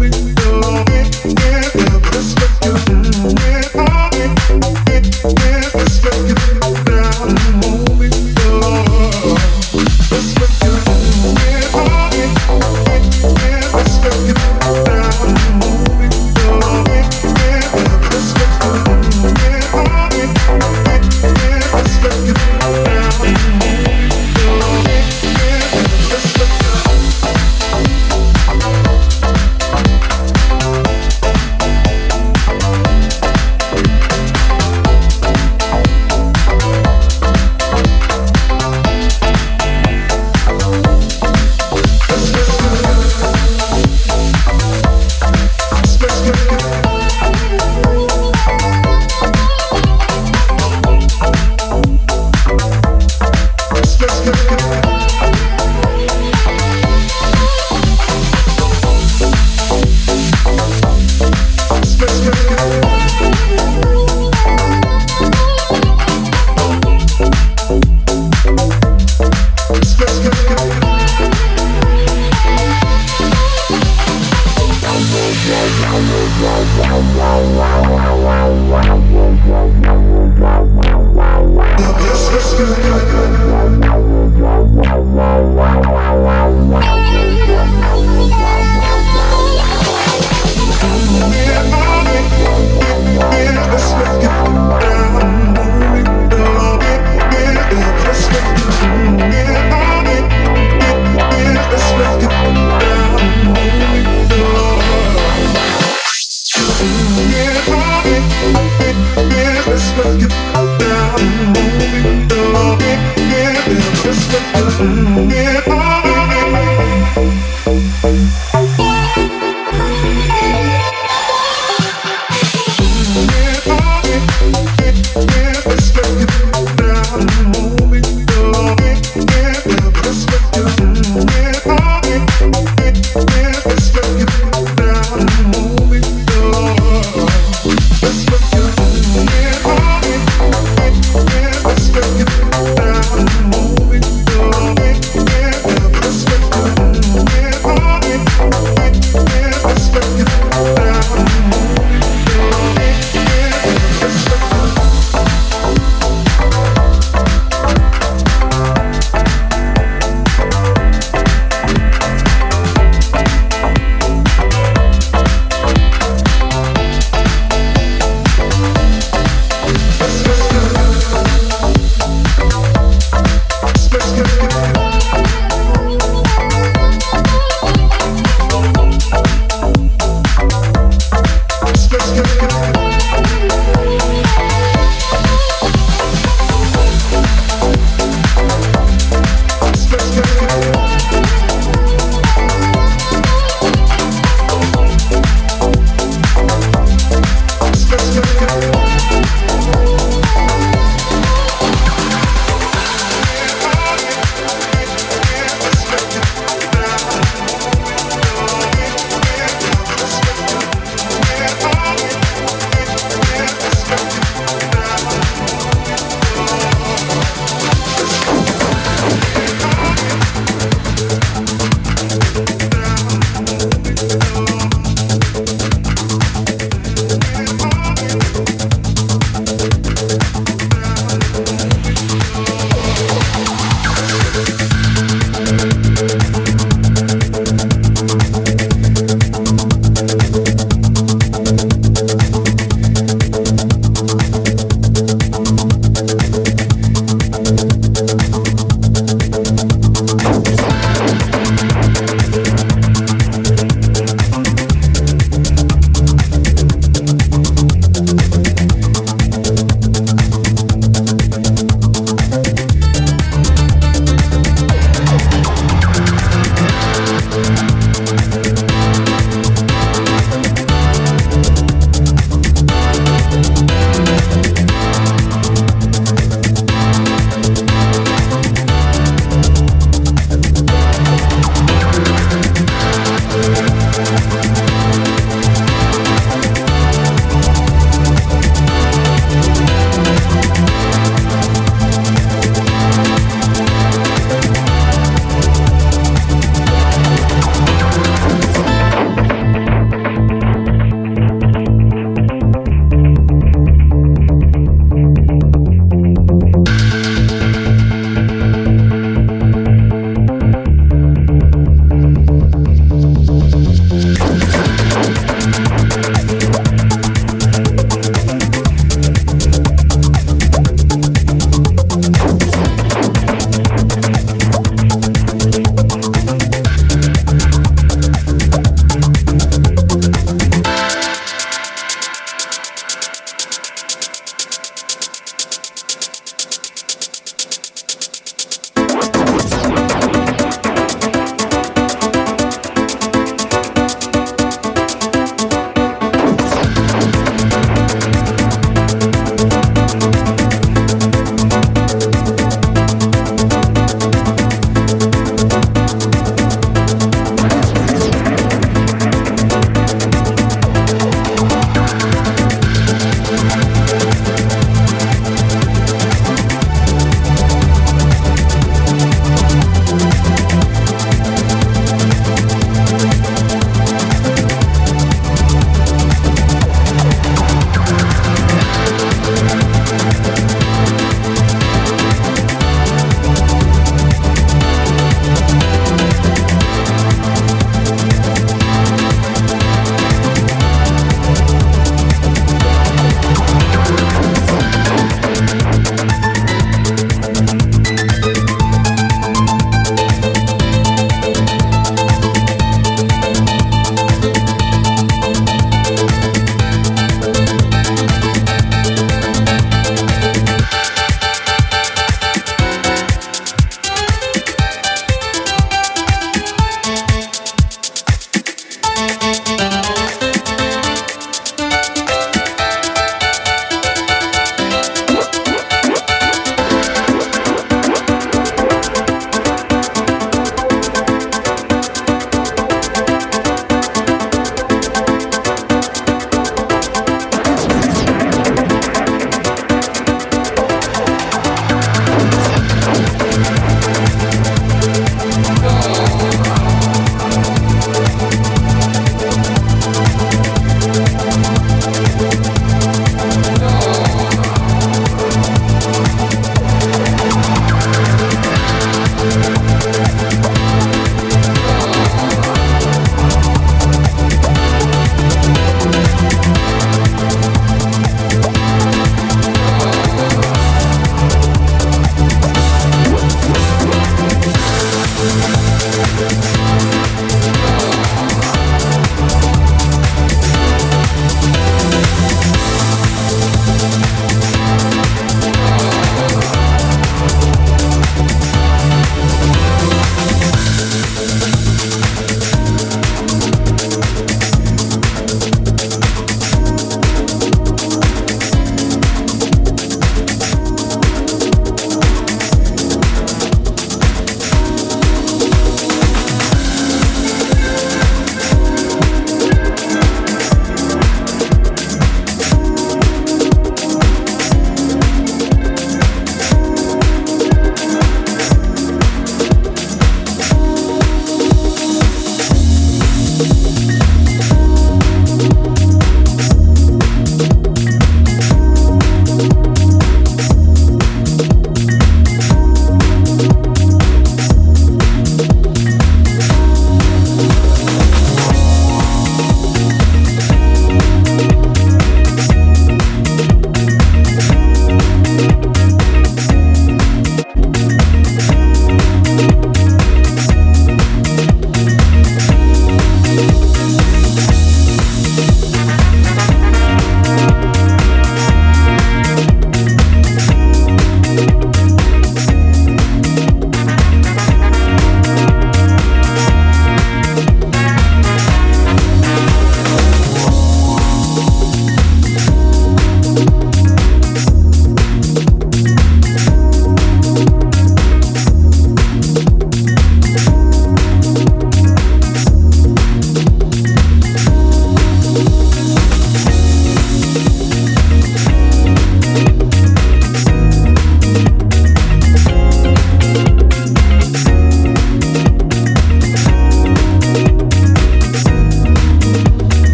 window.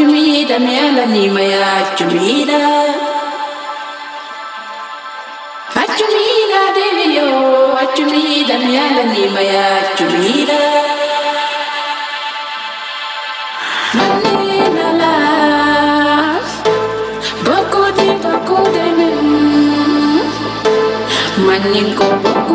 Chumida miala nima ya achumida achumida devi yo achumida miala nima ya achumida la, boko di boko de manin ko boko